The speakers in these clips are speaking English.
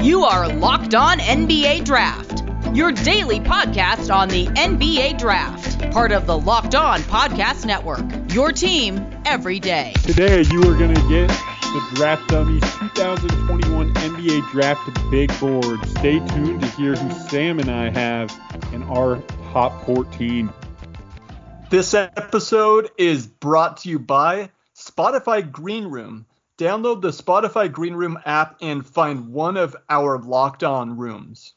You are Locked On NBA Draft, your daily podcast on the NBA Draft, part of the Locked On Podcast Network. Your team every day. Today, you are going to get the Draft Dummies 2021 NBA Draft Big Board. Stay tuned to hear who Sam and I have in our top 14. This episode is brought to you by Spotify Green Room. Download the Spotify Green Room app and find one of our locked on rooms.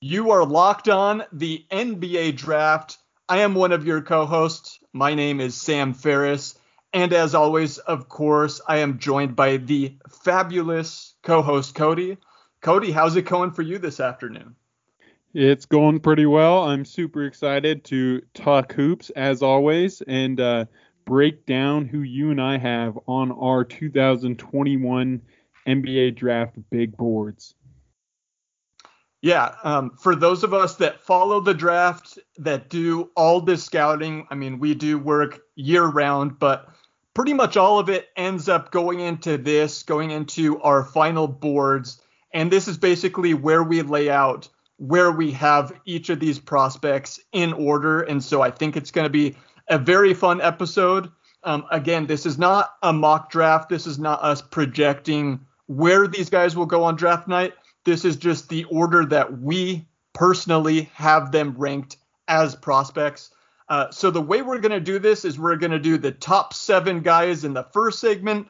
You are locked on the NBA draft. I am one of your co hosts. My name is Sam Ferris. And as always, of course, I am joined by the fabulous co host Cody. Cody, how's it going for you this afternoon? It's going pretty well. I'm super excited to talk hoops as always and uh, break down who you and I have on our 2021 NBA Draft big boards. Yeah, um, for those of us that follow the draft, that do all this scouting, I mean, we do work year round, but pretty much all of it ends up going into this, going into our final boards. And this is basically where we lay out where we have each of these prospects in order. And so I think it's going to be a very fun episode. Um, again, this is not a mock draft. This is not us projecting where these guys will go on draft night. This is just the order that we personally have them ranked as prospects. Uh, so the way we're going to do this is we're going to do the top seven guys in the first segment,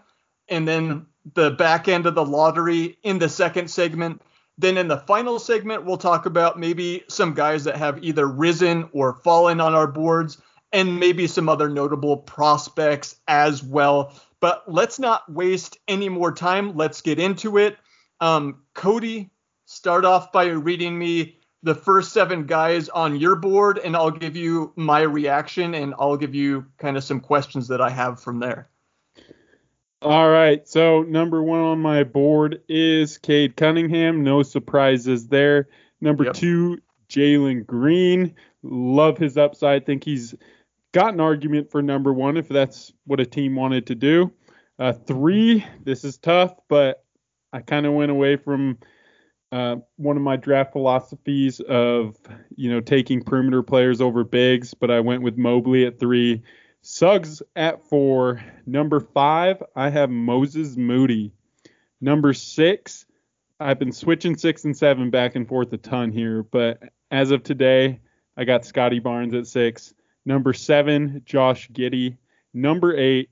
and then the back end of the lottery in the second segment. Then in the final segment, we'll talk about maybe some guys that have either risen or fallen on our boards, and maybe some other notable prospects as well. But let's not waste any more time. Let's get into it. Um, Cody, start off by reading me the first seven guys on your board, and I'll give you my reaction and I'll give you kind of some questions that I have from there. All right. So number one on my board is Cade Cunningham. No surprises there. Number yep. two, Jalen Green. Love his upside. Think he's got an argument for number one if that's what a team wanted to do. Uh, three, this is tough, but I kind of went away from uh, one of my draft philosophies of you know taking perimeter players over bigs, but I went with Mobley at three. Suggs at four. Number five, I have Moses Moody. Number six, I've been switching six and seven back and forth a ton here, but as of today, I got Scottie Barnes at six. Number seven, Josh Giddey. Number eight,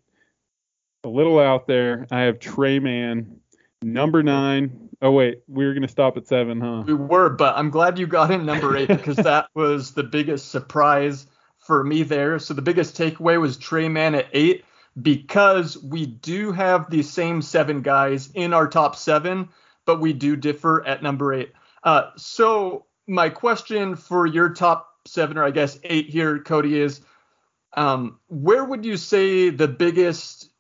a little out there, I have Tre Mann. Number nine, oh wait, we were gonna stop at seven, huh? We were, but I'm glad you got in number eight because that was the biggest surprise for me there. So the biggest takeaway was Tre Mann at eight because we do have the same seven guys in our top seven, but we do differ at number eight. Uh, so my question for your top seven, or I guess eight here, Cody, is um, where would you say the biggest,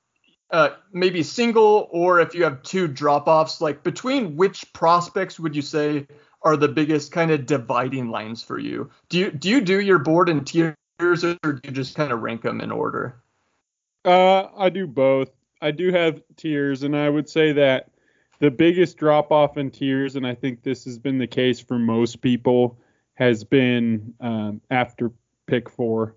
uh, maybe single, or if you have two drop offs, like between which prospects would you say are the biggest kind of dividing lines for you? Do you do you do your board in tiers? or do you just kind of rank them in order? Uh, I do both. I do have tiers, and I would say that the biggest drop off in tiers, and I think this has been the case for most people, has been um, after pick four.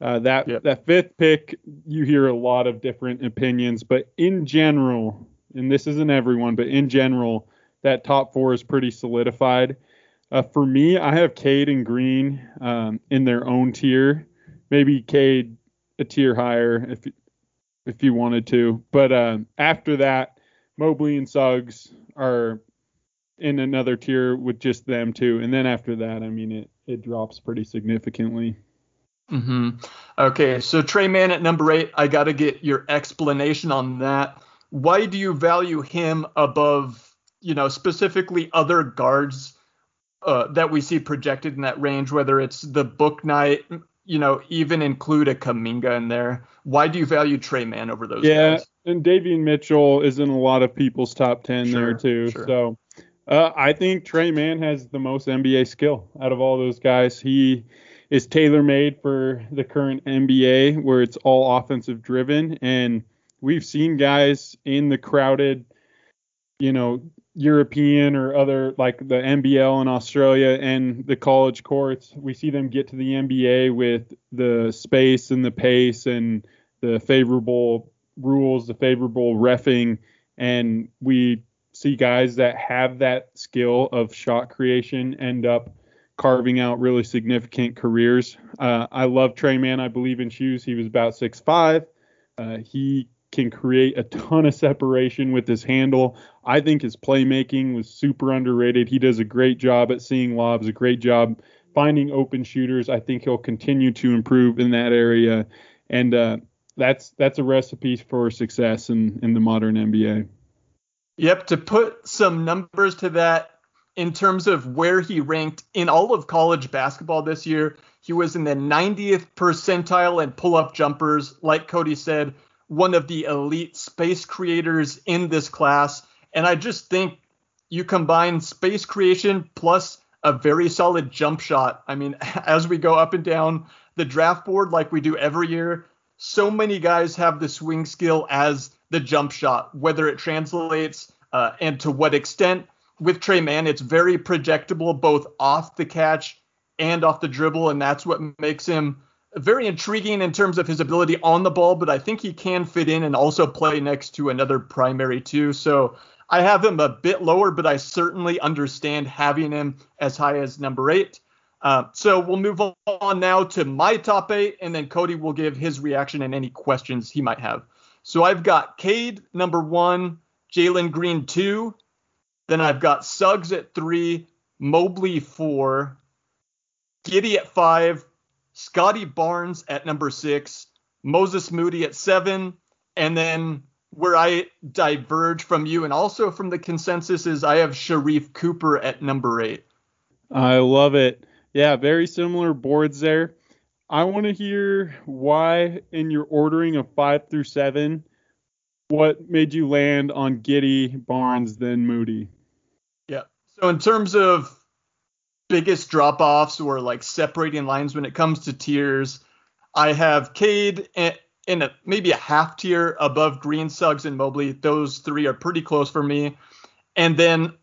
Uh, that yep. that fifth pick, you hear a lot of different opinions, but in general, and this isn't everyone, but in general, that top four is pretty solidified. Uh, for me, I have Cade and Green um, in their own tier. Maybe Cade a tier higher if if you wanted to. But uh, after that, Mobley and Suggs are in another tier with just them two. And then after that, I mean, it it drops pretty significantly. Mm-hmm. Okay, so Tre Mann at number eight. I got to get your explanation on that. Why do you value him above, you know, specifically other guards? uh, that we see projected in that range, whether it's the Bouknight, you know, even include a Kuminga in there. Why do you value Tre Mann over those yeah, guys? and Davion Mitchell is in a lot of people's top 10 sure, there too. Sure. So uh, I think Tre Mann has the most NBA skill out of all those guys. He is tailor made for the current NBA where it's all offensive driven. And we've seen guys in the crowded, you know, European or other like the NBL in Australia and the college courts. We see them get to the NBA with the space and the pace and the favorable rules, the favorable refing, and we see guys that have that skill of shot creation end up carving out really significant careers. Uh, I love Tre Mann. I believe in shoes. He was about six five. Uh, he can create a ton of separation with his handle. I think his playmaking was super underrated. He does a great job at seeing lobs, a great job finding open shooters. I think he'll continue to improve in that area, and uh, that's that's a recipe for success in in the modern NBA. Yep. To put some numbers to that, in terms of where he ranked in all of college basketball this year, he was in the 90th percentile in pull-up jumpers. Like Cody said, one of the elite space creators in this class. And I just think you combine space creation plus a very solid jump shot. I mean, as we go up and down the draft board like we do every year, so many guys have the swing skill as the jump shot, whether it translates uh, and to what extent. With Tre Mann, it's very projectable both off the catch and off the dribble, and that's what makes him very intriguing in terms of his ability on the ball, but I think he can fit in and also play next to another primary too. So I have him a bit lower, but I certainly understand having him as high as number eight. Uh, so we'll move on now to my top eight, and then Cody will give his reaction and any questions he might have. So I've got Cade number one, Jalen Green two, then I've got Suggs at three, Mobley four, Giddey at five, Scottie Barnes at number six, Moses Moody at seven, and then where I diverge from you and also from the consensus is I have Sharife Cooper at number eight. I love it. Yeah, very similar boards there. I want to hear why, in your ordering of five through seven, what made you land on Giddey, Barnes, then Moody? Yeah. So in terms of biggest drop offs or like separating lines when it comes to tiers. I have Cade in a, maybe a half tier above Green, Suggs, and Mobley. Those three are pretty close for me. And then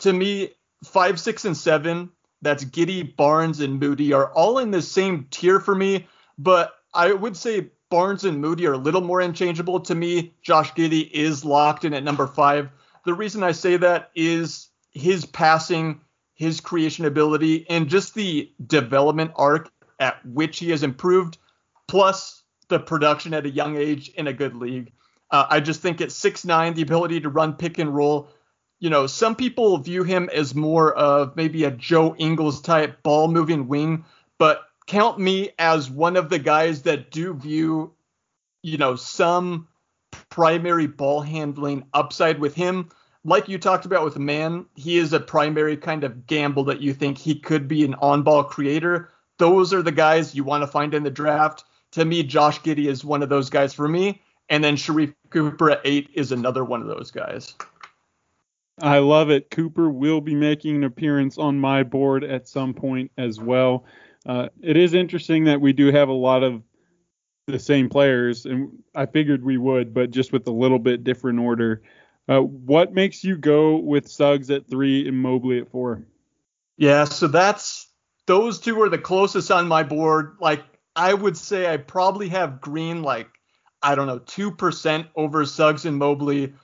to me, five, six, and seven, that's Giddey, Barnes, and Moody are all in the same tier for me. But I would say Barnes and Moody are a little more unchangeable to me. Josh Giddey is locked in at number five. The reason I say that is his passing his creation ability, and just the development arc at which he has improved, plus the production at a young age in a good league. Uh, I just think at six nine, the ability to run pick and roll. You know, some people view him as more of maybe a Joe Ingles type ball moving wing, but count me as one of the guys that do view, you know, some primary ball handling upside with him like you talked about with Mann, he is a primary kind of gamble that you think he could be an on ball creator. Those are the guys you want to find in the draft. To me, Josh Giddey is one of those guys for me. And then Sharife Cooper at eight is another one of those guys. I love it. Cooper will be making an appearance on my board at some point as well. Uh, it is interesting that we do have a lot of the same players, and I figured we would, but just with a little bit different order. Uh, what makes you go with Suggs at three and Mobley at four? Yeah, so that's those two are the closest on my board. Like I would say I probably have Green like I don't know two percent over Suggs and Mobley.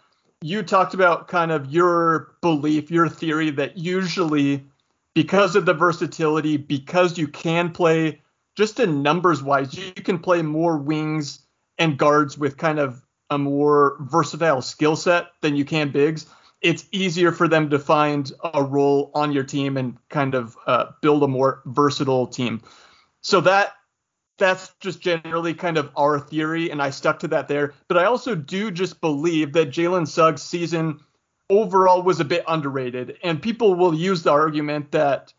You talked about kind of your belief, your theory that usually because of the versatility, because you can play just in numbers wise, you can play more wings and guards with kind of a more versatile skill set than you can bigs, it's easier for them to find a role on your team and kind of uh, build a more versatile team. So that that's just generally kind of our theory, and I stuck to that there. But I also do just believe that Jalen Suggs' season overall was a bit underrated, and people will use the argument that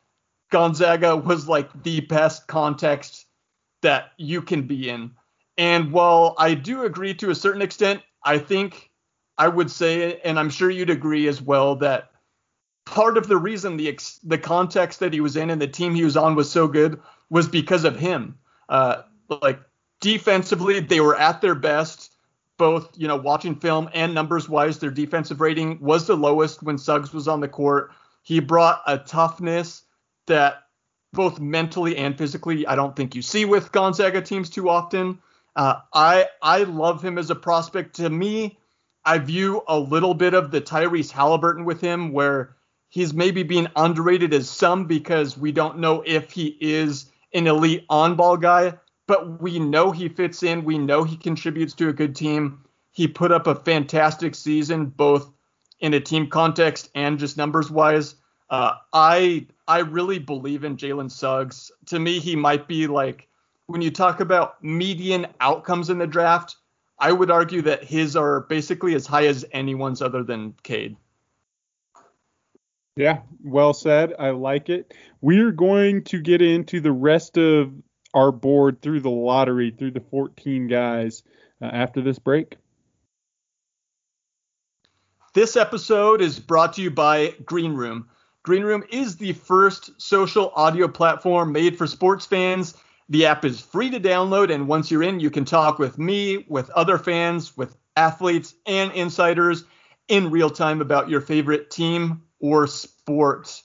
Gonzaga was like the best context that you can be in. And while I do agree to a certain extent, I think I would say, and I'm sure you'd agree as well, that part of the reason the ex- the context that he was in and the team he was on was so good was because of him. Uh, like defensively, they were at their best. both, you know, watching film and numbers wise, their defensive rating was the lowest when Suggs was on the court. He brought a toughness that both mentally and physically I don't think you see with Gonzaga teams too often. Uh, I I love him as a prospect. To me, I view a little bit of the Tyrese Halliburton with him, where he's maybe being underrated as some because we don't know if he is an elite on-ball guy, but we know he fits in. We know he contributes to a good team. He put up a fantastic season, both in a team context and just numbers wise. Uh, I I really believe in Jalen Suggs. To me, he might be like when you talk about median outcomes in the draft. I would argue that his are basically as high as anyone's other than Cade. Yeah, well said. I like it. We're going to get into the rest of our board through the lottery, through the 14 guys uh, after this break. This episode is brought to you by Green Room. Green Room is the first social audio platform made for sports fans. The app is free to download, and once you're in, you can talk with me, with other fans, with athletes, and insiders in real time about your favorite team or sport.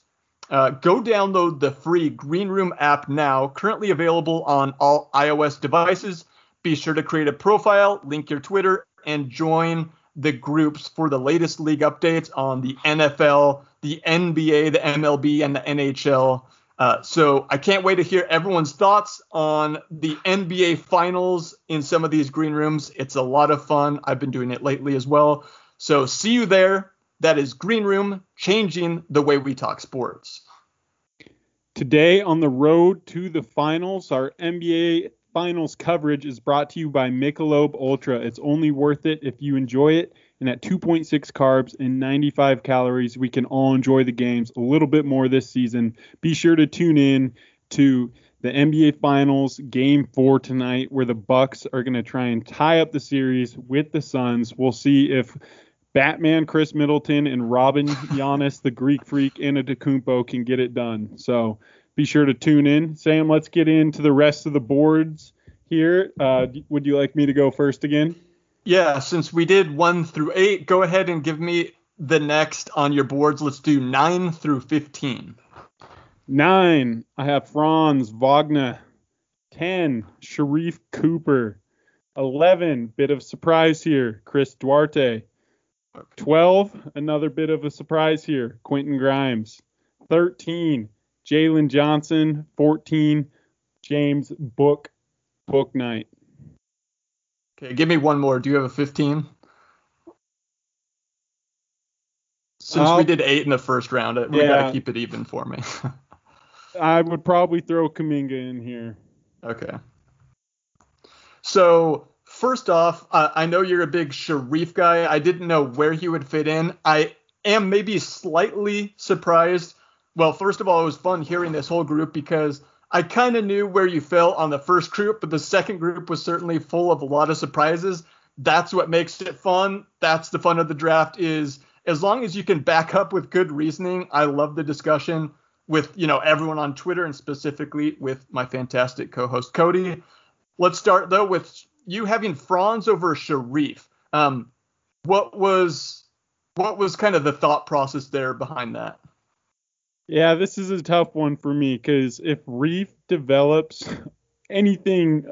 Uh, go download the free Green Room app now, currently available on all iOS devices. Be sure to create a profile, link your Twitter, and join the groups for the latest league updates on the NFL, the NBA, the MLB, and the NHL. Uh, so I can't wait to hear everyone's thoughts on the NBA finals in some of these green rooms. It's a lot of fun. I've been doing it lately as well. So see you there. That is Green Room, changing the way we talk sports. Today on the road to the finals, our NBA finals coverage is brought to you by Michelob Ultra. It's only worth it if you enjoy it. And at 2.6 carbs and 95 calories, we can all enjoy the games a little bit more this season. Be sure to tune in to the NBA Finals Game Four tonight, where the Bucks are going to try and tie up the series with the Suns. We'll see if Batman Khris Middleton and Robin Giannis, the Greek Freak, and Antetokounmpo can get it done. So be sure to tune in. Sam, let's get into the rest of the boards here. Uh, would you like me to go first again? Yeah, since we did one through eight, go ahead and give me the next on your boards. Let's do nine through 15. Nine, I have Franz Wagner. 10, Sharife Cooper. 11, bit of surprise here, Chris Duarte. 12, another bit of a surprise here, Quentin Grimes. 13, Jalen Johnson. 14, James Book Bouknight. Okay, give me one more. Do you have a 15? Since I'll, we did eight in the first round, uh, we yeah, got to keep it even for me. I would probably throw Kuminga in here. Okay. So first off, uh, I know you're a big Sharife guy. I didn't know where he would fit in. I am maybe slightly surprised. Well, first of all, it was fun hearing this whole group because I kind of knew where you fell on the first group, but the second group was certainly full of a lot of surprises. That's what makes it fun. That's the fun of the draft is as long as you can back up with good reasoning. I love the discussion with, you know, everyone on Twitter and specifically with my fantastic co-host Cody. Let's start though with you having Franz over Sharife. Um, what was what was kind of the thought process there behind that? Yeah, this is a tough one for me because if Reef develops anything,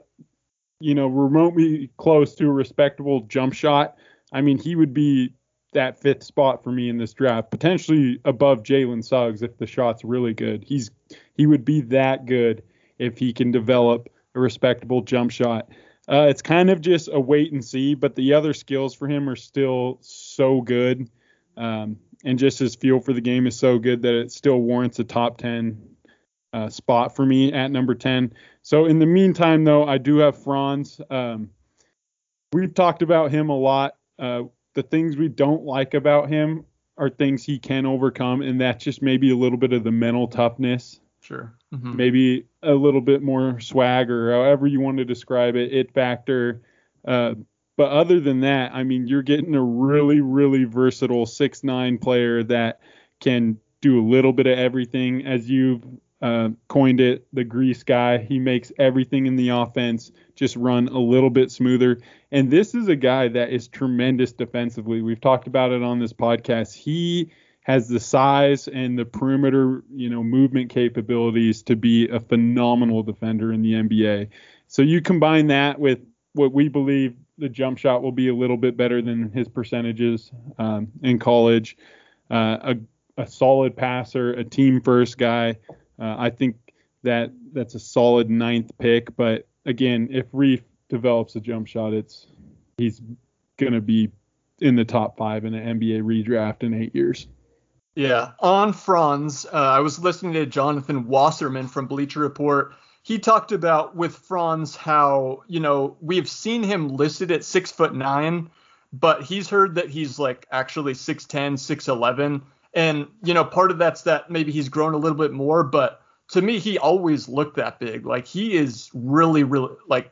you know, remotely close to a respectable jump shot, I mean, he would be that fifth spot for me in this draft, potentially above Jalen Suggs if the shot's really good. He's he would be that good if he can develop a respectable jump shot. Uh, it's kind of just a wait and see, but the other skills for him are still so good. Um, and just his feel for the game is so good that it still warrants a top 10 uh, spot for me at number 10. So in the meantime, though, I do have Franz. Um, we've talked about him a lot. Uh, the things we don't like about him are things he can overcome, and that's just maybe a little bit of the mental toughness Sure. Mm-hmm. Maybe a little bit more swag or however you want to describe it, it factor. Uh, but other than that, I mean, you're getting a really, really versatile six nine player that can do a little bit of everything, as you've uh, coined it the grease guy. He makes everything in the offense just run a little bit smoother. And this is a guy that is tremendous defensively. We've talked about it on this podcast. He has the size and the perimeter, you know, movement capabilities to be a phenomenal defender in the NBA. So you combine that with what we believe the jump shot will be a little bit better than his percentages um, in college. Uh, a, a solid passer, a team first guy. Uh, I think that that's a solid ninth pick. But again, if Reef develops a jump shot, it's he's going to be in the top five in an NBA redraft in eight years. Yeah, on Franz, uh, I was listening to Jonathan Wasserman from Bleacher Report. He talked about with Franz how you know we've seen him listed at six foot nine, but he's heard that he's like actually 6'10, 6'11. And you know part of that's that maybe he's grown a little bit more, but to me he always looked that big. Like he is really really like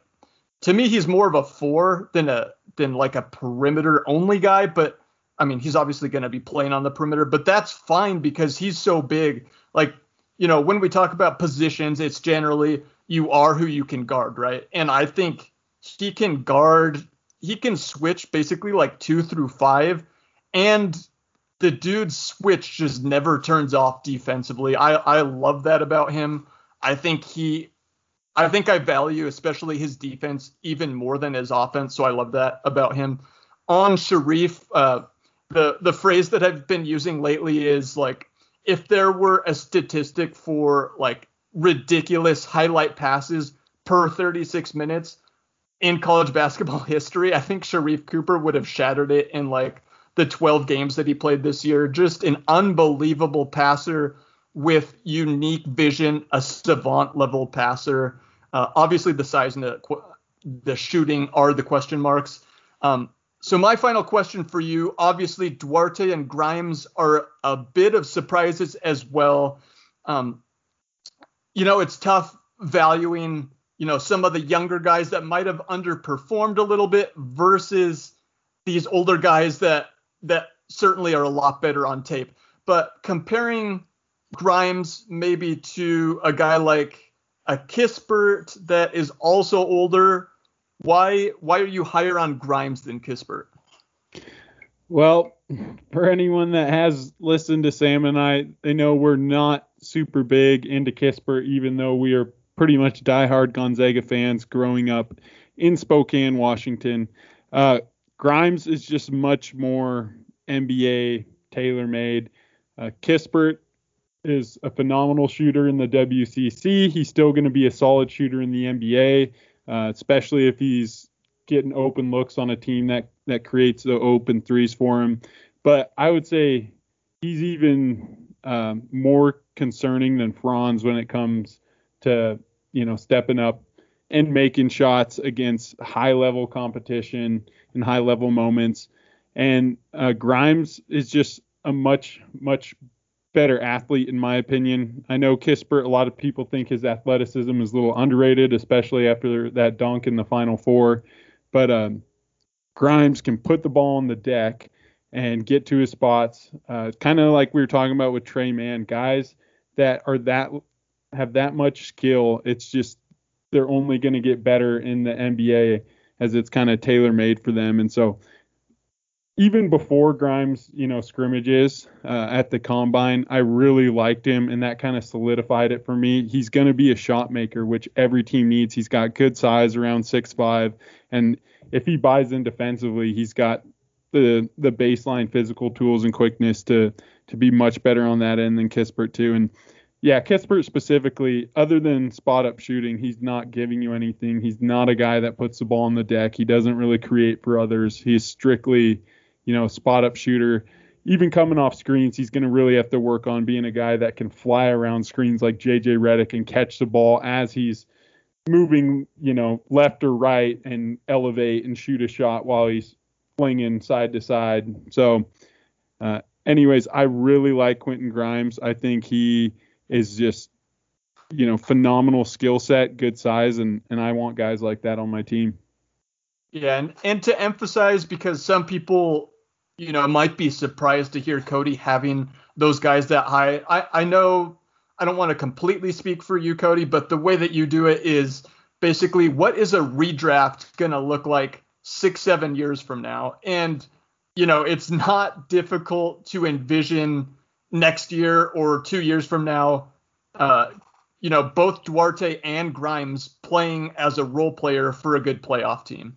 to me he's more of a four than a than like a perimeter only guy, but I mean, he's obviously going to be playing on the perimeter, but that's fine because he's so big. Like, you know, when we talk about positions, it's generally you are who you can guard, right? And I think he can guard, he can switch basically like two through five, and the dude's switch just never turns off defensively. I, I love that about him. I think he, I think I value especially his defense even more than his offense. So I love that about him. On Sharife, uh, the the phrase that I've been using lately is like if there were a statistic for like ridiculous highlight passes per 36 minutes in college basketball history, I think Sharife Cooper would have shattered it in like the 12 games that he played this year. Just an unbelievable passer with unique vision, a savant level passer. Uh, obviously, the size and the the shooting are the question marks. Um, so my final question for you, obviously Duarte and Grimes are a bit of surprises as well. Um, you know, it's tough valuing, you know, some of the younger guys that might have underperformed a little bit versus these older guys that that certainly are a lot better on tape. But comparing Grimes maybe to a guy like a Kispert that is also older why why are you higher on Grimes than Kispert? Well, for anyone that has listened to Sam and I, they know we're not super big into Kispert, even though we are pretty much diehard Gonzaga fans growing up in Spokane, Washington. Uh, Grimes is just much more NBA tailor made. Uh, Kispert is a phenomenal shooter in the WCC. He's still going to be a solid shooter in the NBA uh, especially if he's getting open looks on a team that that creates the open threes for him. But I would say he's even um, more concerning than Franz when it comes to you know stepping up and making shots against high level competition and high level moments. And uh, Grimes is just a much much better athlete, in my opinion. I know Kispert, a lot of people think his athleticism is a little underrated, especially after that dunk in the Final Four. But um, Grimes can put the ball on the deck and get to his spots. Uh, kind of like we were talking about with Tre Mann, guys that are that have that much skill. It's just they're only going to get better in the NBA as it's kind of tailor made for them. And so even before Grimes, you know, scrimmages uh, at the combine, I really liked him, and that kind of solidified it for me. He's going to be a shot maker, which every team needs. He's got good size, around six five, and if he buys in defensively, he's got the the baseline physical tools and quickness to to be much better on that end than Kispert too. And yeah, Kispert specifically, other than spot up shooting, he's not giving you anything. He's not a guy that puts the ball on the deck. He doesn't really create for others. He's strictly you know, spot up shooter. Even coming off screens, he's going to really have to work on being a guy that can fly around screens like JJ Redick and catch the ball as he's moving, you know, left or right and elevate and shoot a shot while he's flinging side to side. So, uh, anyways, I really like Quentin Grimes. I think he is just, you know, phenomenal skill set, good size, and and I want guys like that on my team. Yeah, and, and to emphasize because some people you know, might be surprised to hear Cody having those guys that high. I, I know I don't want to completely speak for you, Cody, but the way that you do it is basically what is a redraft going to look like six, seven years from now? And, you know, it's not difficult to envision next year or two years from now, uh, you know, both Duarte and Grimes playing as a role player for a good playoff team.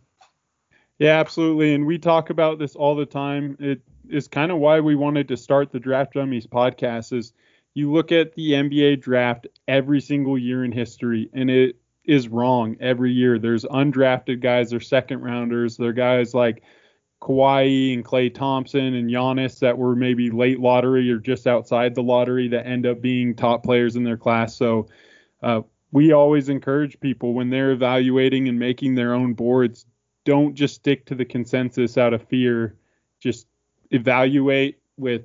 Yeah, absolutely. And we talk about this all the time. It is kind of why we wanted to start the Draft Dummies podcast is you look at the NBA draft every single year in history and it is wrong every year. There's undrafted guys, they're second rounders, they're guys like Kawhi and Klay Thompson and Giannis that were maybe late lottery or just outside the lottery that end up being top players in their class. So uh, we always encourage people when they're evaluating and making their own boards, don't just stick to the consensus out of fear. Just evaluate with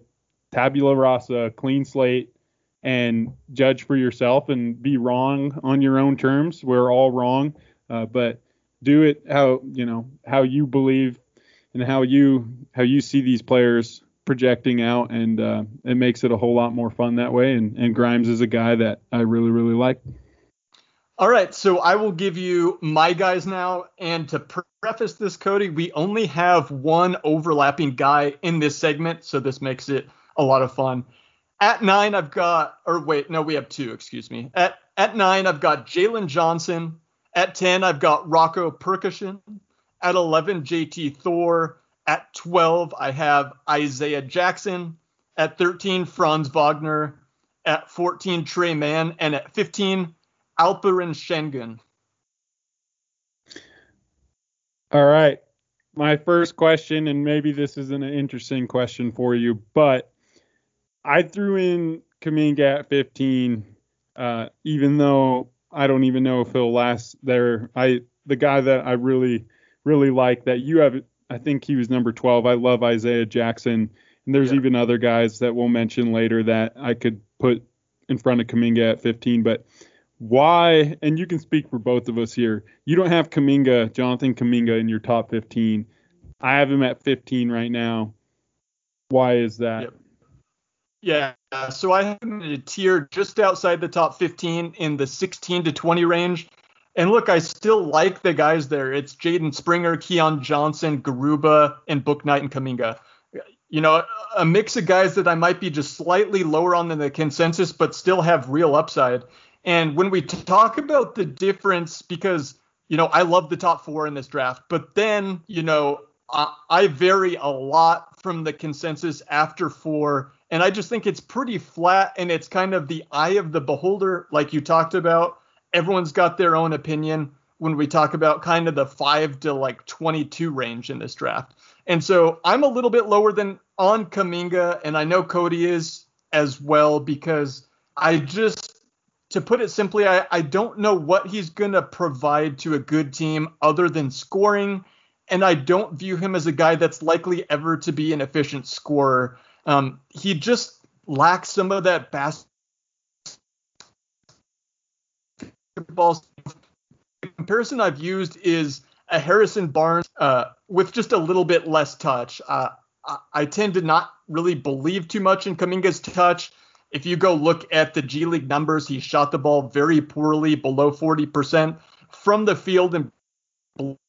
tabula rasa, clean slate, and judge for yourself and be wrong on your own terms. We're all wrong, uh, but do it how you know how you believe and how you how you see these players projecting out, and uh, it makes it a whole lot more fun that way. And, and Grimes is a guy that I really really like. All right, so I will give you my guys now, and to preface this, Cody, we only have one overlapping guy in this segment, so this makes it a lot of fun. At nine, I've got, or wait, no, we have two, excuse me. At at nine, I've got Jalen Johnson. At ten, I've got Roko Prkačin. At 11, JT Thor. At 12, I have Isaiah Jackson. At 13, Franz Wagner. At 14, Tre Mann. And at 15, Alperen Sengun. All right. My first question, and maybe this isn't an interesting question for you, but I threw in Kuminga at 15, uh, even though I don't even know if he'll last there. I the guy that I really really like that you have. I think he was number 12. I love Isaiah Jackson, and there's yeah. even other guys that we'll mention later that I could put in front of Kuminga at 15. But why? And you can speak for both of us here. You don't have Kuminga, Jonathan Kuminga, in your top 15. I have him at 15 right now. Why is that? Yep. Yeah, uh, so I have him in a tier just outside the top 15 in the 16 to 20 range. And look, I still like the guys there. It's Jaden Springer, Keon Johnson, Garuba, and Bouknight and Kuminga. You know, a mix of guys that I might be just slightly lower on than the consensus, but still have real upside. And when we talk about the difference, because, you know, I love the top four in this draft, but then, you know, I, I vary a lot from the consensus after four. And I just think it's pretty flat and it's kind of the eye of the beholder, like you talked about everyone's got their own opinion when we talk about kind of the 5 to like 22 range in this draft. And so I'm a little bit lower than on Kuminga, and I know Cody is as well because I just, to put it simply, I, I don't know what he's going to provide to a good team other than scoring. And I don't view him as a guy that's likely ever to be an efficient scorer. Um, he just lacks some of that basketball. The comparison I've used is a Harrison Barnes uh, with just a little bit less touch. Uh, I, I, tend to not really believe too much in Kuminga's touch. If you go look at the G League numbers, he shot the ball very poorly, below 40% from the field and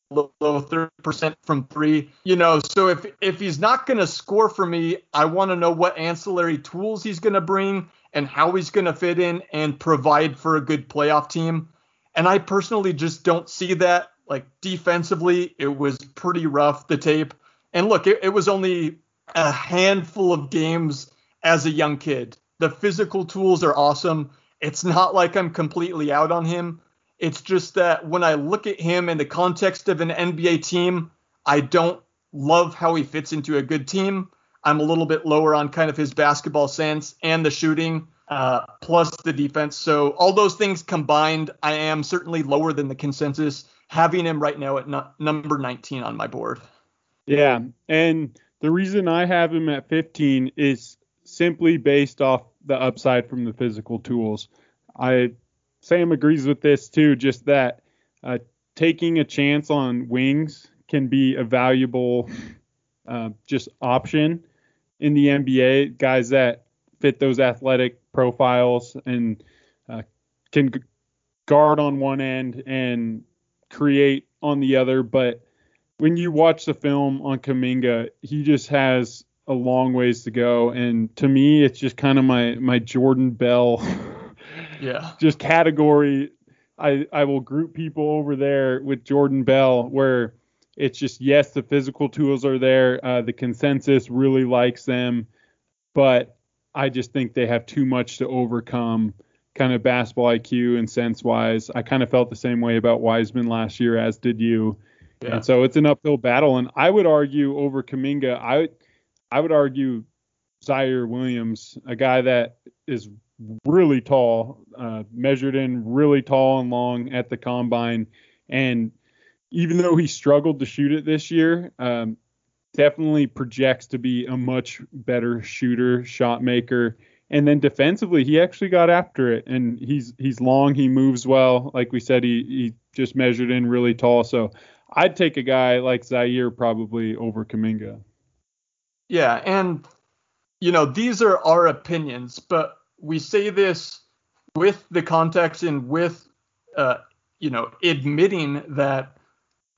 below 30% from three. You know, so if if he's not going to score for me, I want to know what ancillary tools he's going to bring and how he's going to fit in and provide for a good playoff team. And I personally just don't see that. Like defensively, it was pretty rough, the tape. And look, it, it was only a handful of games as a young kid. The physical tools are awesome. It's not like I'm completely out on him. It's just that when I look at him in the context of an NBA team, I don't love how he fits into a good team. I'm a little bit lower on kind of his basketball sense and the shooting, uh, plus the defense. So all those things combined, I am certainly lower than the consensus, having him right now at no- number 19 on my board. Yeah, and the reason I have him at 15 is simply based off the upside from the physical tools. I Sam agrees with this too, just that uh, taking a chance on wings can be a valuable uh, just option in the NBA, guys that fit those athletic profiles and uh, can guard on one end and create on the other. But when you watch the film on Kuminga, he just has a long ways to go. And to me, it's just kind of my my Jordan Bell, yeah, just category. I I will group people over there with Jordan Bell where it's just yes, the physical tools are there. Uh, the consensus really likes them, but I just think they have too much to overcome kind of basketball IQ and sense wise. I kind of felt the same way about Wiseman last year, as did you. Yeah. And so it's an uphill battle. And I would argue over Kuminga, I I would argue Ziaire Williams, a guy that is really tall, uh, measured in really tall and long at the combine. And even though he struggled to shoot it this year, um, definitely projects to be a much better shooter, shot maker. And then defensively, he actually got after it, and he's he's long, he moves well. Like we said, he he just measured in really tall. So I'd take a guy like Ziaire probably over Kuminga. Yeah, and you know these are our opinions, but we say this with the context and with uh, you know admitting that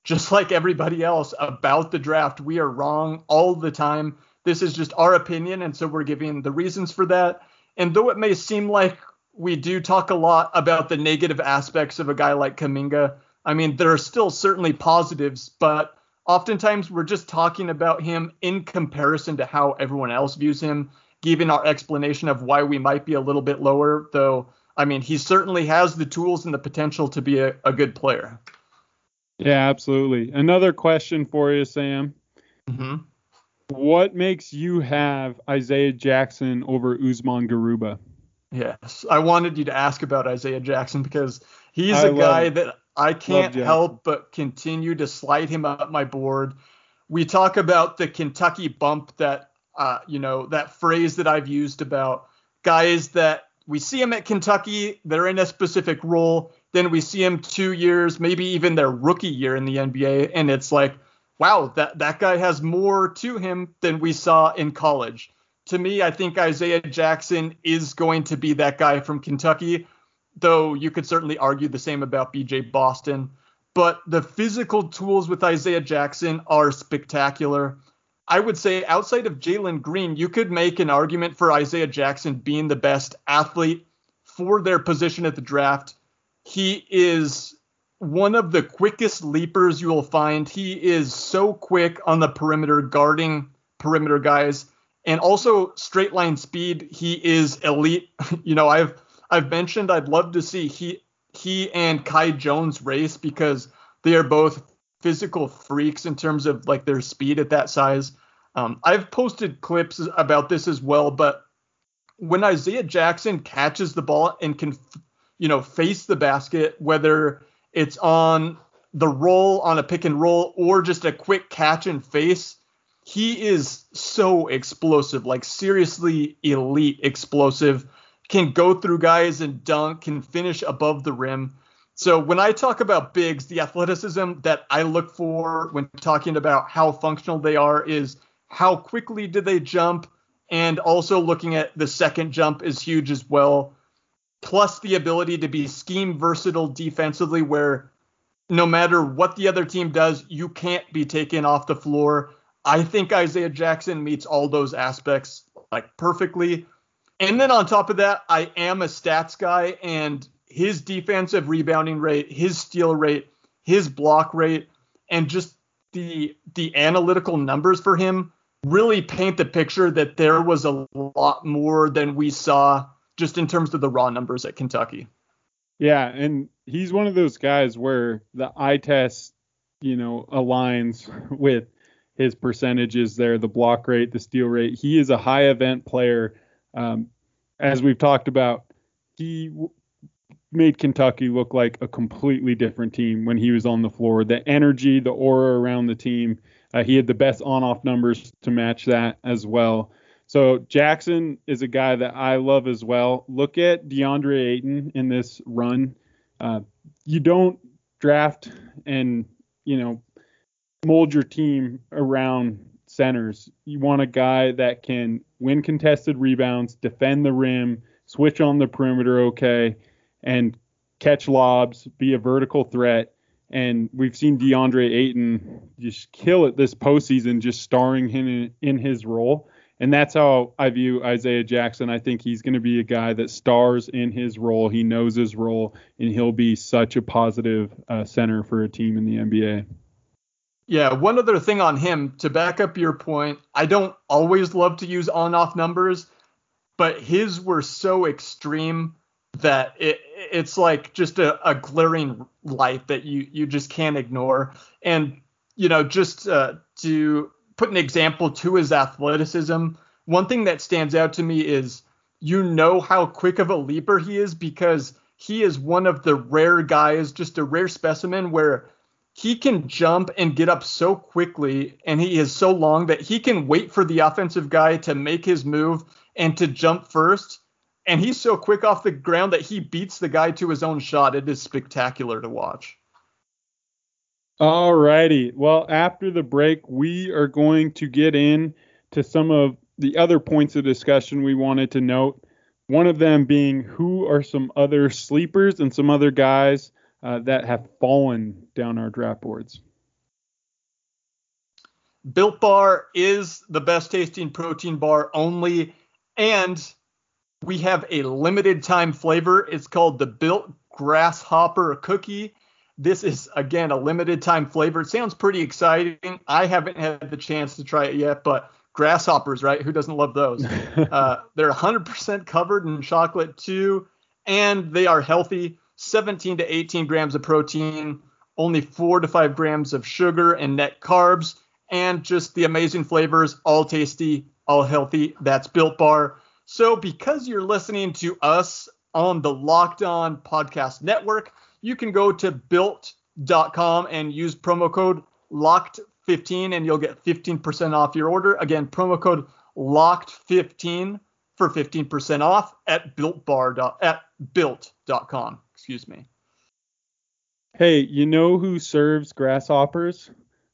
just like everybody else about the draft, we are wrong all the time. This is just our opinion, and so we're giving the reasons for that. And though it may seem like we do talk a lot about the negative aspects of a guy like Kuminga, I mean, there are still certainly positives, but oftentimes we're just talking about him in comparison to how everyone else views him, giving our explanation of why we might be a little bit lower, though. I mean, he certainly has the tools and the potential to be a, a good player. Yeah, absolutely. Another question for you, Sam. Mm-hmm. What makes you have Isaiah Jackson over Usman Garuba? Yes, I wanted you to ask about Isaiah Jackson because he's I a guy that I can't help but continue to slide him up my board. We talk about the Kentucky bump that uh, you know that phrase that I've used about guys that we see them at Kentucky, they're in a specific role, then we see them two years, maybe even their rookie year in the NBA, and it's like wow, that, that guy has more to him than we saw in college. To me, I think Isaiah Jackson is going to be that guy from Kentucky, though you could certainly argue the same about BJ Boston. But the physical tools with Isaiah Jackson are spectacular. I would say outside of Jalen Green, you could make an argument for Isaiah Jackson being the best athlete for their position at the draft. He is one of the quickest leapers you will find. He is so quick on the perimeter, guarding perimeter guys, and also straight line speed. He is elite. you know, I've I've mentioned I'd love to see he he and Kai Jones race because they are both physical freaks in terms of like their speed at that size. Um, I've posted clips about this as well, but when Isaiah Jackson catches the ball and can, you know, face the basket, whether it's on the roll on a pick and roll or just a quick catch and face. He is so explosive, like seriously elite explosive. Can go through guys and dunk, can finish above the rim. So when I talk about bigs, the athleticism that I look for when talking about how functional they are is how quickly do they jump, and also looking at the second jump is huge as well plus the ability to be scheme versatile defensively, where no matter what the other team does, you can't be taken off the floor. I think Isaiah Jackson meets all those aspects like perfectly. And then on top of that, I am a stats guy, and his defensive rebounding rate, his steal rate, his block rate, and just the the analytical numbers for him really paint the picture that there was a lot more than we saw just in terms of the raw numbers at Kentucky. Yeah, and he's one of those guys where the eye test, you know, aligns with his percentages there, the block rate, the steal rate. He is a high event player. Um, as we've talked about, he w- made Kentucky look like a completely different team when he was on the floor. The energy, the aura around the team, uh, he had the best on off numbers to match that as well. So Jackson is a guy that I love as well. Look at DeAndre Ayton in this run. Uh, you don't draft and you know mold your team around centers. You want a guy that can win contested rebounds, defend the rim, switch on the perimeter okay, and catch lobs, be a vertical threat. And we've seen DeAndre Ayton just kill it this postseason, just starring him in, in his role. And that's how I view Isaiah Jackson. I think he's going to be a guy that stars in his role. He knows his role, and he'll be such a positive uh, center for a team in the NBA. Yeah, one other thing on him to back up your point. I don't always love to use on off numbers, but his were so extreme that it it's like just a, a glaring light that you you just can't ignore. And you know, just uh, to put an example to his athleticism, one thing that stands out to me is you know how quick of a leaper he is because he is one of the rare guys, just a rare specimen where he can jump and get up so quickly and he is so long that he can wait for the offensive guy to make his move and to jump first. And he's so quick off the ground that he beats the guy to his own shot. It is spectacular to watch. All righty. Well, after the break, we are going to get in to some of the other points of discussion we wanted to note. One of them being who are some other sleepers and some other guys uh, that have fallen down our draft boards. Built Bar is the best tasting protein bar only, and we have a limited time flavor. It's called the Built Grasshopper Cookie. This is again a limited time flavor. It sounds pretty exciting. I haven't had the chance to try it yet, but grasshoppers, right? Who doesn't love those? uh, they're 100% covered in chocolate too, and they are healthy. 17 to 18 grams of protein, only four to five grams of sugar and net carbs, and just the amazing flavors, all tasty, all healthy. That's Built Bar. So because you're listening to us on the Locked On Podcast Network, you can go to built.com and use promo code locked15 and you'll get 15% off your order. Again, promo code locked15 for 15% off at builtbar at built.com. Excuse me. Hey, you know who serves grasshoppers?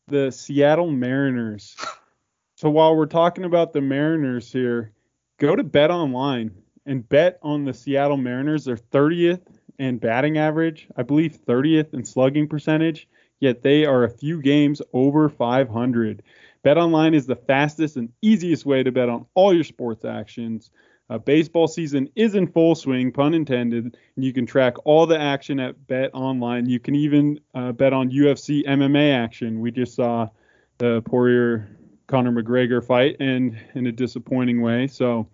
The Seattle Mariners. so while we're talking about the Mariners here, go to Bet Online and bet on the Seattle Mariners. They're 30th in batting average, I believe 30th in slugging percentage, yet they are a few games over 500. BetOnline is the fastest and easiest way to bet on all your sports actions. Uh, baseball season is in full swing, pun intended, and you can track all the action at Bet Online. You can even uh, bet on UFC MMA action. We just saw the Poirier Conor McGregor fight, and in a disappointing way. So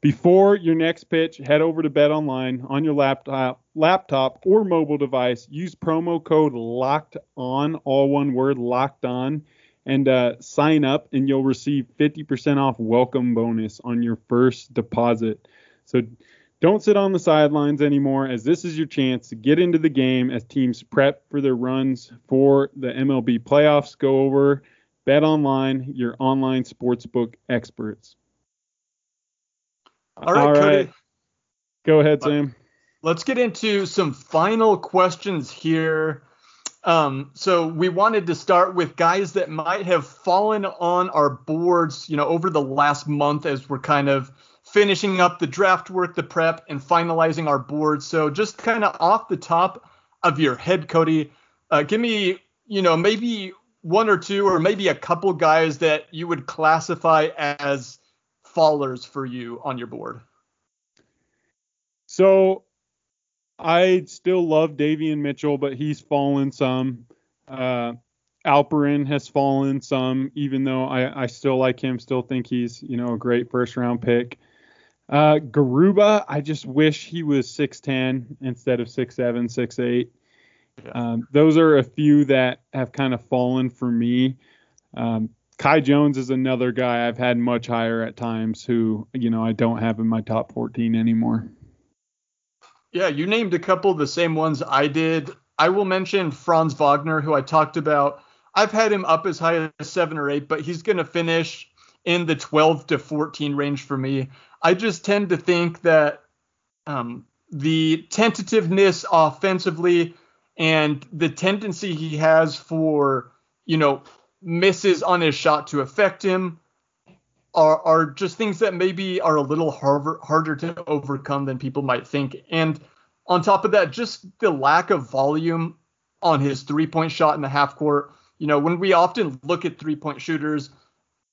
before your next pitch, head over to Bet Online on your laptop, laptop or mobile device. Use promo code Locked On, all one word, Locked On, and uh, sign up, and you'll receive 50% off welcome bonus on your first deposit. So don't sit on the sidelines anymore, as this is your chance to get into the game as teams prep for their runs for the MLB playoffs. Go over Bet Online, your online sportsbook experts. All right, All right. Go ahead, Sam. Let's get into some final questions here. Um, so we wanted to start with guys that might have fallen on our boards, you know, over the last month as we're kind of finishing up the draft work, the prep, and finalizing our board. So just kind of off the top of your head, Cody, uh, give me, you know, maybe one or two, or maybe a couple guys that you would classify as fallers for you on your board? So I still love Davion Mitchell, but he's fallen some. Uh, Alperen has fallen some, even though I, I still like him, still think he's, you know, a great first round pick. Uh, Garuba, I just wish he was 6'10 instead of 6'7, 6'8. Yeah. Um, those are a few that have kind of fallen for me. Um, Kai Jones is another guy I've had much higher at times who, you know, I don't have in my top 14 anymore. Yeah, you named a couple of the same ones I did. I will mention Franz Wagner, who I talked about. I've had him up as high as seven or eight, but he's going to finish in the 12 to 14 range for me. I just tend to think that um, the tentativeness offensively and the tendency he has for, you know, misses on his shot to affect him. Are, are just things that maybe are a little harder harder to overcome than people might think. And on top of that, just the lack of volume on his three point shot in the half court. You know, when we often look at three point shooters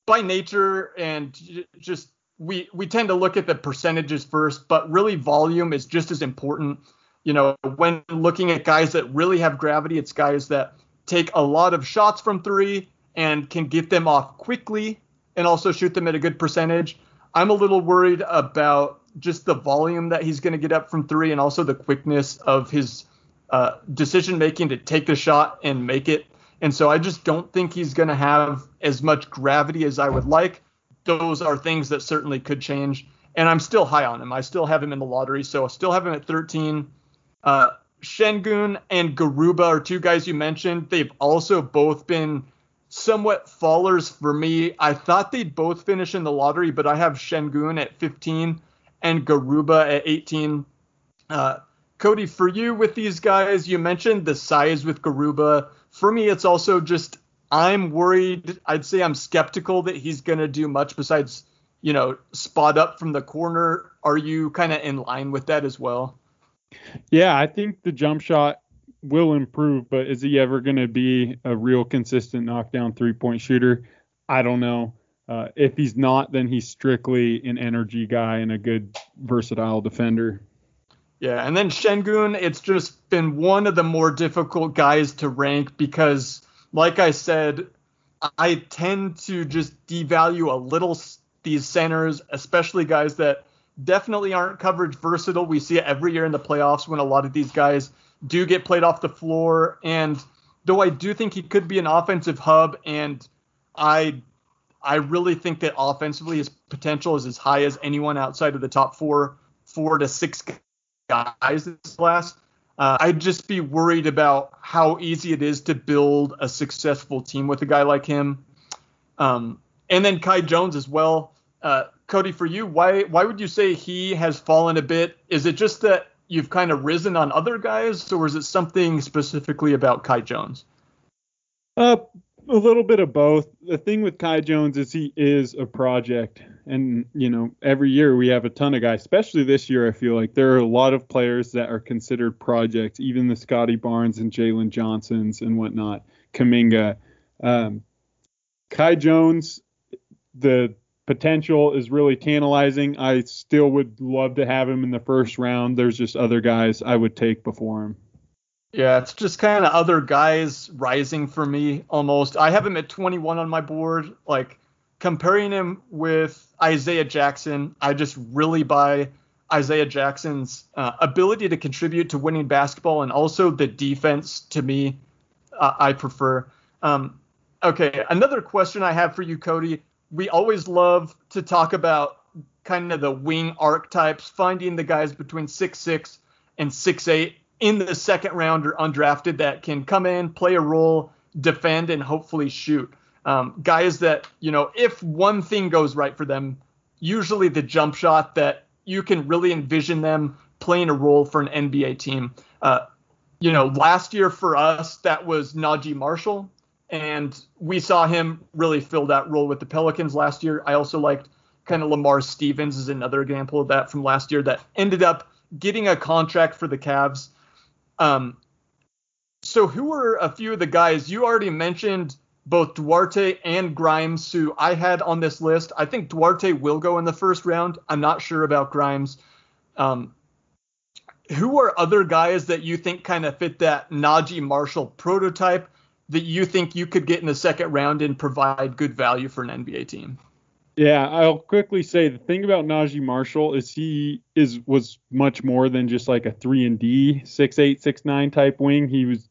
by nature and just we we tend to look at the percentages first, but really volume is just as important. You know, when looking at guys that really have gravity, it's guys that take a lot of shots from three and can get them off quickly and also shoot them at a good percentage. I'm a little worried about just the volume that he's going to get up from three and also the quickness of his uh, decision making to take the shot and make it. And so I just don't think he's going to have as much gravity as I would like. Those are things that certainly could change. And I'm still high on him. I still have him in the lottery. So I still have him at 13. Uh, Sengun and Garuba are two guys you mentioned. They've also both been somewhat fallers for me. I thought they'd both finish in the lottery, but I have Sengun at 15 and Garuba at 18. Uh, Cody, for you with these guys, you mentioned the size with Garuba. For me, it's also just I'm worried. I'd say I'm skeptical that he's going to do much besides, you know, spot up from the corner. Are you kind of in line with that as well? Yeah, I think the jump shot will improve, but is he ever going to be a real consistent knockdown three point shooter? I don't know. Uh, if he's not, then he's strictly an energy guy and a good versatile defender. Yeah, and then Sengun, it's just been one of the more difficult guys to rank because, like I said, I tend to just devalue a little these centers, especially guys that definitely aren't coverage versatile. We see it every year in the playoffs when a lot of these guys do get played off the floor. And though I do think he could be an offensive hub, and I I really think that offensively his potential is as high as anyone outside of the top four, four to six guys this class. Uh, I'd just be worried about how easy it is to build a successful team with a guy like him. Um, and then Kai Jones as well. Uh, Cody, for you, why why would you say he has fallen a bit? Is it just that you've kind of risen on other guys, or is it something specifically about Kai Jones? Uh, a little bit of both. The thing with Kai Jones is he is a project, and you know every year we have a ton of guys. Especially this year, I feel like there are a lot of players that are considered projects. Even the Scottie Barnes and Jalen Johnsons and whatnot, Kuminga. Um, Kai Jones, the potential is really tantalizing. I still would love to have him in the first round. There's just other guys I would take before him. Yeah, it's just kind of other guys rising for me almost. I have him at 21 on my board. Like comparing him with Isaiah Jackson, I just really buy Isaiah Jackson's uh, ability to contribute to winning basketball and also the defense to me, uh, I prefer. Um, okay, another question I have for you, Cody we always love to talk about kind of the wing archetypes, finding the guys between six six and six eight in the second round or undrafted that can come in, play a role, defend, and hopefully shoot. Um, guys that you know, if one thing goes right for them, usually the jump shot that you can really envision them playing a role for an NBA team. Uh, you know, last year for us that was Naji Marshall and we saw him really fill that role with the Pelicans last year. I also liked kind of Lamar Stevens is another example of that from last year that ended up getting a contract for the Cavs. Um, so who are a few of the guys you already mentioned? Both Duarte and Grimes, who I had on this list. I think Duarte will go in the first round. I'm not sure about Grimes. Um, who are other guys that you think kind of fit that Naji Marshall prototype? That you think you could get in the second round and provide good value for an NBA team? Yeah, I'll quickly say the thing about Naji Marshall is he is was much more than just like a three and D six eight six nine type wing. He was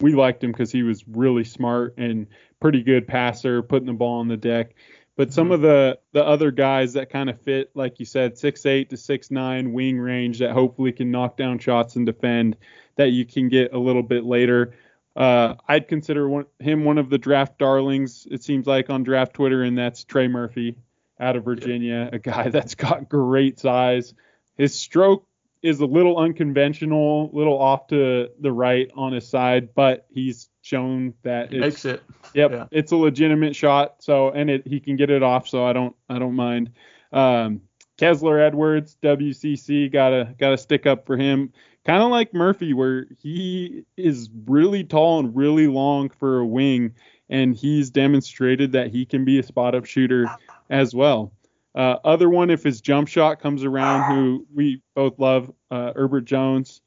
we liked him because he was really smart and pretty good passer, putting the ball on the deck. But some mm-hmm. of the the other guys that kind of fit, like you said, six eight to six nine wing range that hopefully can knock down shots and defend, that you can get a little bit later. Uh, I'd consider one, him one of the draft darlings. It seems like on draft Twitter, and that's Trey Murphy out of Virginia, a guy that's got great size. His stroke is a little unconventional, a little off to the right on his side, but he's shown that it makes it. Yep, yeah. it's a legitimate shot. So and it he can get it off. So I don't I don't mind. Um, Kessler Edwards, WCC, gotta gotta stick up for him. Kind of like Murphy, where he is really tall and really long for a wing, and he's demonstrated that he can be a spot up shooter as well. Uh, other one, if his jump shot comes around, who we both love, uh, Herbert Jones.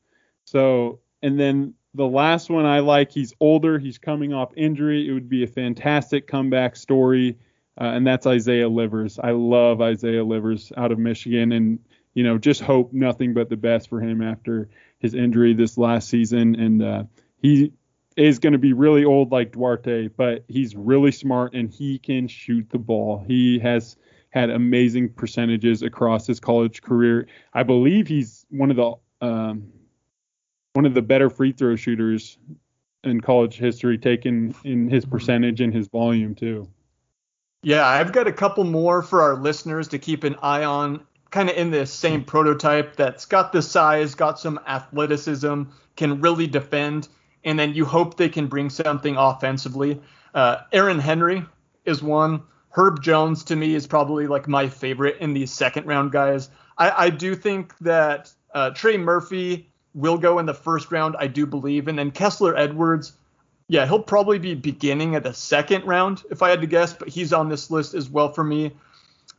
So, and then the last one I like, he's older, he's coming off injury. It would be a fantastic comeback story, uh, and that's Isaiah Livers. I love Isaiah Livers out of Michigan, and you know, just hope nothing but the best for him after his injury this last season. And uh, he is going to be really old like Duarte, but he's really smart and he can shoot the ball. He has had amazing percentages across his college career. I believe he's one of the um, one of the better free throw shooters in college history, taken in his percentage and his volume too. Yeah, I've got a couple more for our listeners to keep an eye on, kind of in this same prototype that's got the size, got some athleticism, can really defend, and then you hope they can bring something offensively. Uh, Aaron Henry is one. Herb Jones to me is probably like my favorite in these second round guys. I, I do think that uh, Trey Murphy will go in the first round, I do believe, and then Kessler Edwards, yeah, he'll probably be beginning at the second round if I had to guess, but he's on this list as well for me.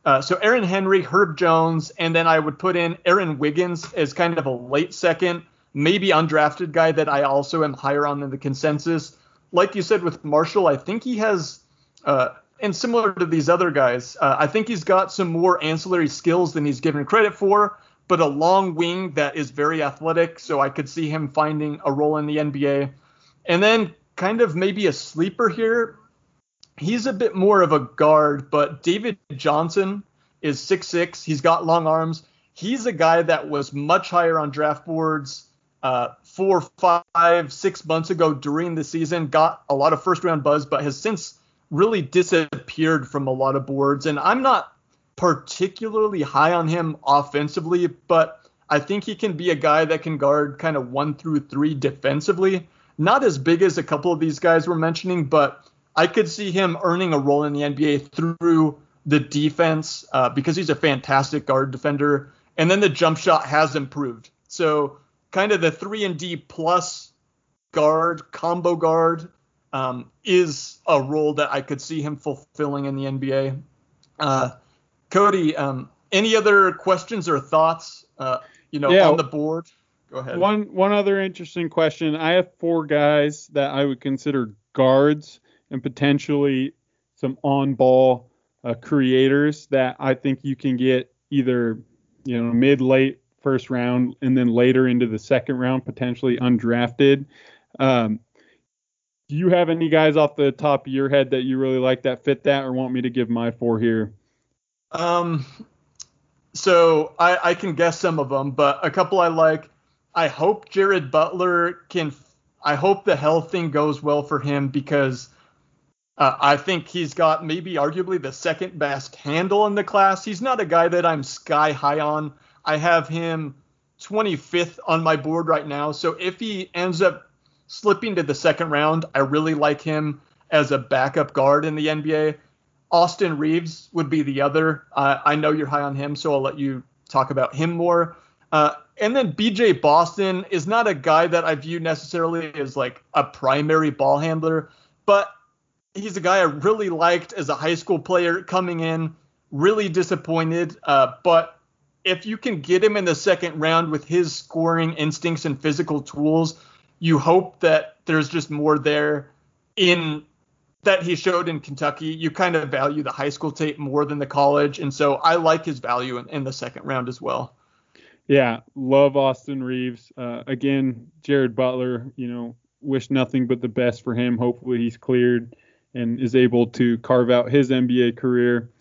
Uh, so Aaron Henry, Herb Jones, and then I would put in Aaron Wiggins as kind of a late second, maybe undrafted guy that I also am higher on than the consensus. Like you said with Marshall, I think he has uh, and similar to these other guys, uh, I think he's got some more ancillary skills than he's given credit for, but a long wing that is very athletic. So I could see him finding a role in the NBA. And then kind of maybe a sleeper here. He's a bit more of a guard, but David Johnson is six six. He's got long arms. He's a guy that was much higher on draft boards uh, four, five, six months ago during the season. Got a lot of first round buzz, but has since really disappeared from a lot of boards. And I'm not particularly high on him offensively, but I think he can be a guy that can guard kind of one through three defensively. Not as big as a couple of these guys were mentioning, but I could see him earning a role in the NBA through the defense uh, because he's a fantastic guard defender. And then the jump shot has improved. So kind of the three and D plus guard, combo guard um, is a role that I could see him fulfilling in the NBA. Uh, Cody, um, any other questions or thoughts? Uh, you know, yeah, on the board. Go ahead. One one other interesting question. I have four guys that I would consider guards and potentially some on-ball uh, creators that I think you can get either you know mid late first round and then later into the second round potentially undrafted. Um, do you have any guys off the top of your head that you really like that fit that, or want me to give my four here? Um, so I, I can guess some of them, but a couple I like. I hope Jared Butler can. I hope the health thing goes well for him because uh, I think he's got maybe arguably the second best handle in the class. He's not a guy that I'm sky high on. I have him 25th on my board right now. So if he ends up slipping to the second round. I really like him as a backup guard in the NBA. Austin Reaves would be the other. Uh, I know you're high on him, so I'll let you talk about him more. Uh, and then BJ Boston is not a guy that I view necessarily as like a primary ball handler, but he's a guy I really liked as a high school player coming in. Really disappointed, uh, but if you can get him in the second round with his scoring instincts and physical tools, you hope that there's just more there in that he showed in Kentucky. You kind of value the high school tape more than the college, and so I like his value in, in the second round as well. Yeah, love Austin Reaves. Uh, again, Jared Butler. You know, wish nothing but the best for him. Hopefully, he's cleared and is able to carve out his NBA career.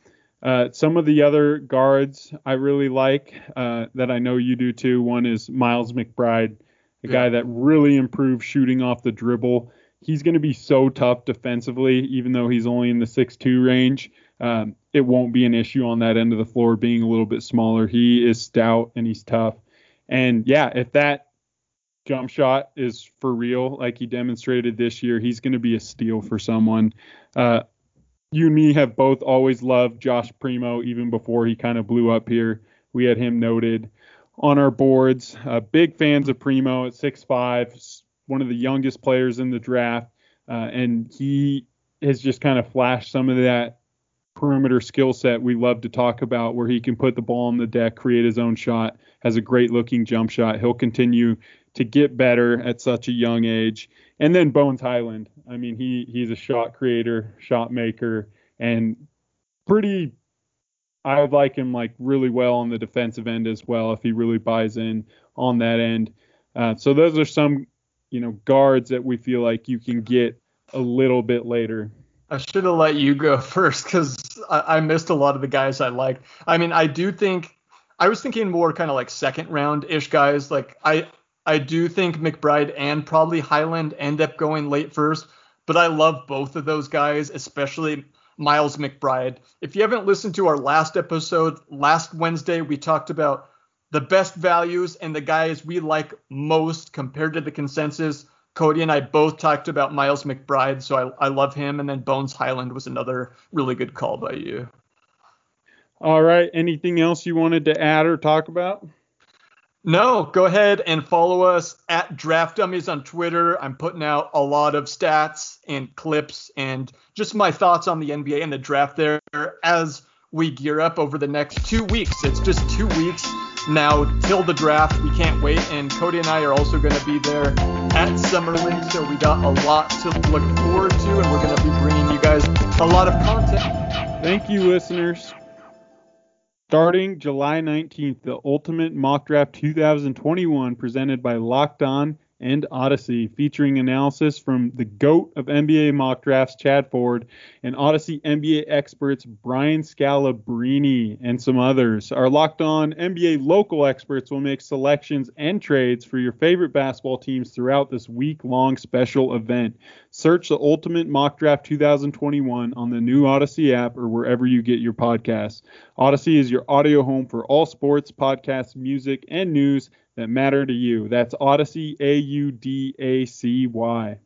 Uh, some of the other guards I really like uh, that I know you do too. One is Miles McBride a guy that really improved shooting off the dribble. He's going to be so tough defensively, even though he's only in the 6'2 range. Um, it won't be an issue on that end of the floor being a little bit smaller. He is stout and he's tough. And yeah, if that jump shot is for real, like he demonstrated this year, he's going to be a steal for someone. Uh, you and me have both always loved Josh Primo, even before he kind of blew up here. We had him noted on our boards. Uh, big fans of Primo at 6'5, one of the youngest players in the draft. Uh, and he has just kind of flashed some of that perimeter skill set we love to talk about, where he can put the ball on the deck, create his own shot, has a great looking jump shot. He'll continue to get better at such a young age. And then Bones Hyland. I mean, he he's a shot creator, shot maker, and pretty. I would like him like really well on the defensive end as well if he really buys in on that end. Uh, so those are some, you know, guards that we feel like you can get a little bit later. I should have let you go first because I, I, missed a lot of the guys I liked. I mean, I do think I was thinking more kind of like second round ish guys. Like I I do think McBride and probably Hyland end up going late first, but I love both of those guys, especially Miles McBride. If you haven't listened to our last episode, last Wednesday we talked about the best values and the guys we like most compared to the consensus. Cody and I both talked about Miles McBride, so I, I love him. And then Bones Hyland was another really good call by you. All right. Anything else you wanted to add or talk about? No, go ahead and follow us at Draft Dummies on Twitter. I'm putting out a lot of stats and clips and just my thoughts on the NBA and the draft there as we gear up over the next two weeks. It's just two weeks now till the draft. We can't wait. And Cody and I are also going to be there at Summer League. So we got a lot to look forward to, and we're going to be bringing you guys a lot of content. Thank you, listeners. Starting July 19th, the Ultimate Mock Draft 2021 presented by Locked On and Audacy, featuring analysis from the GOAT of NBA mock drafts, Chad Ford, and Audacy NBA experts Brian Scalabrine and some others. Our locked on NBA local experts will make selections and trades for your favorite basketball teams throughout this week long special event. Search the Ultimate Mock Draft 2021 on the new Audacy app or wherever you get your podcasts. Audacy is your audio home for all sports, podcasts, music, and news that matter to you. That's Audacy, A U D A C Y.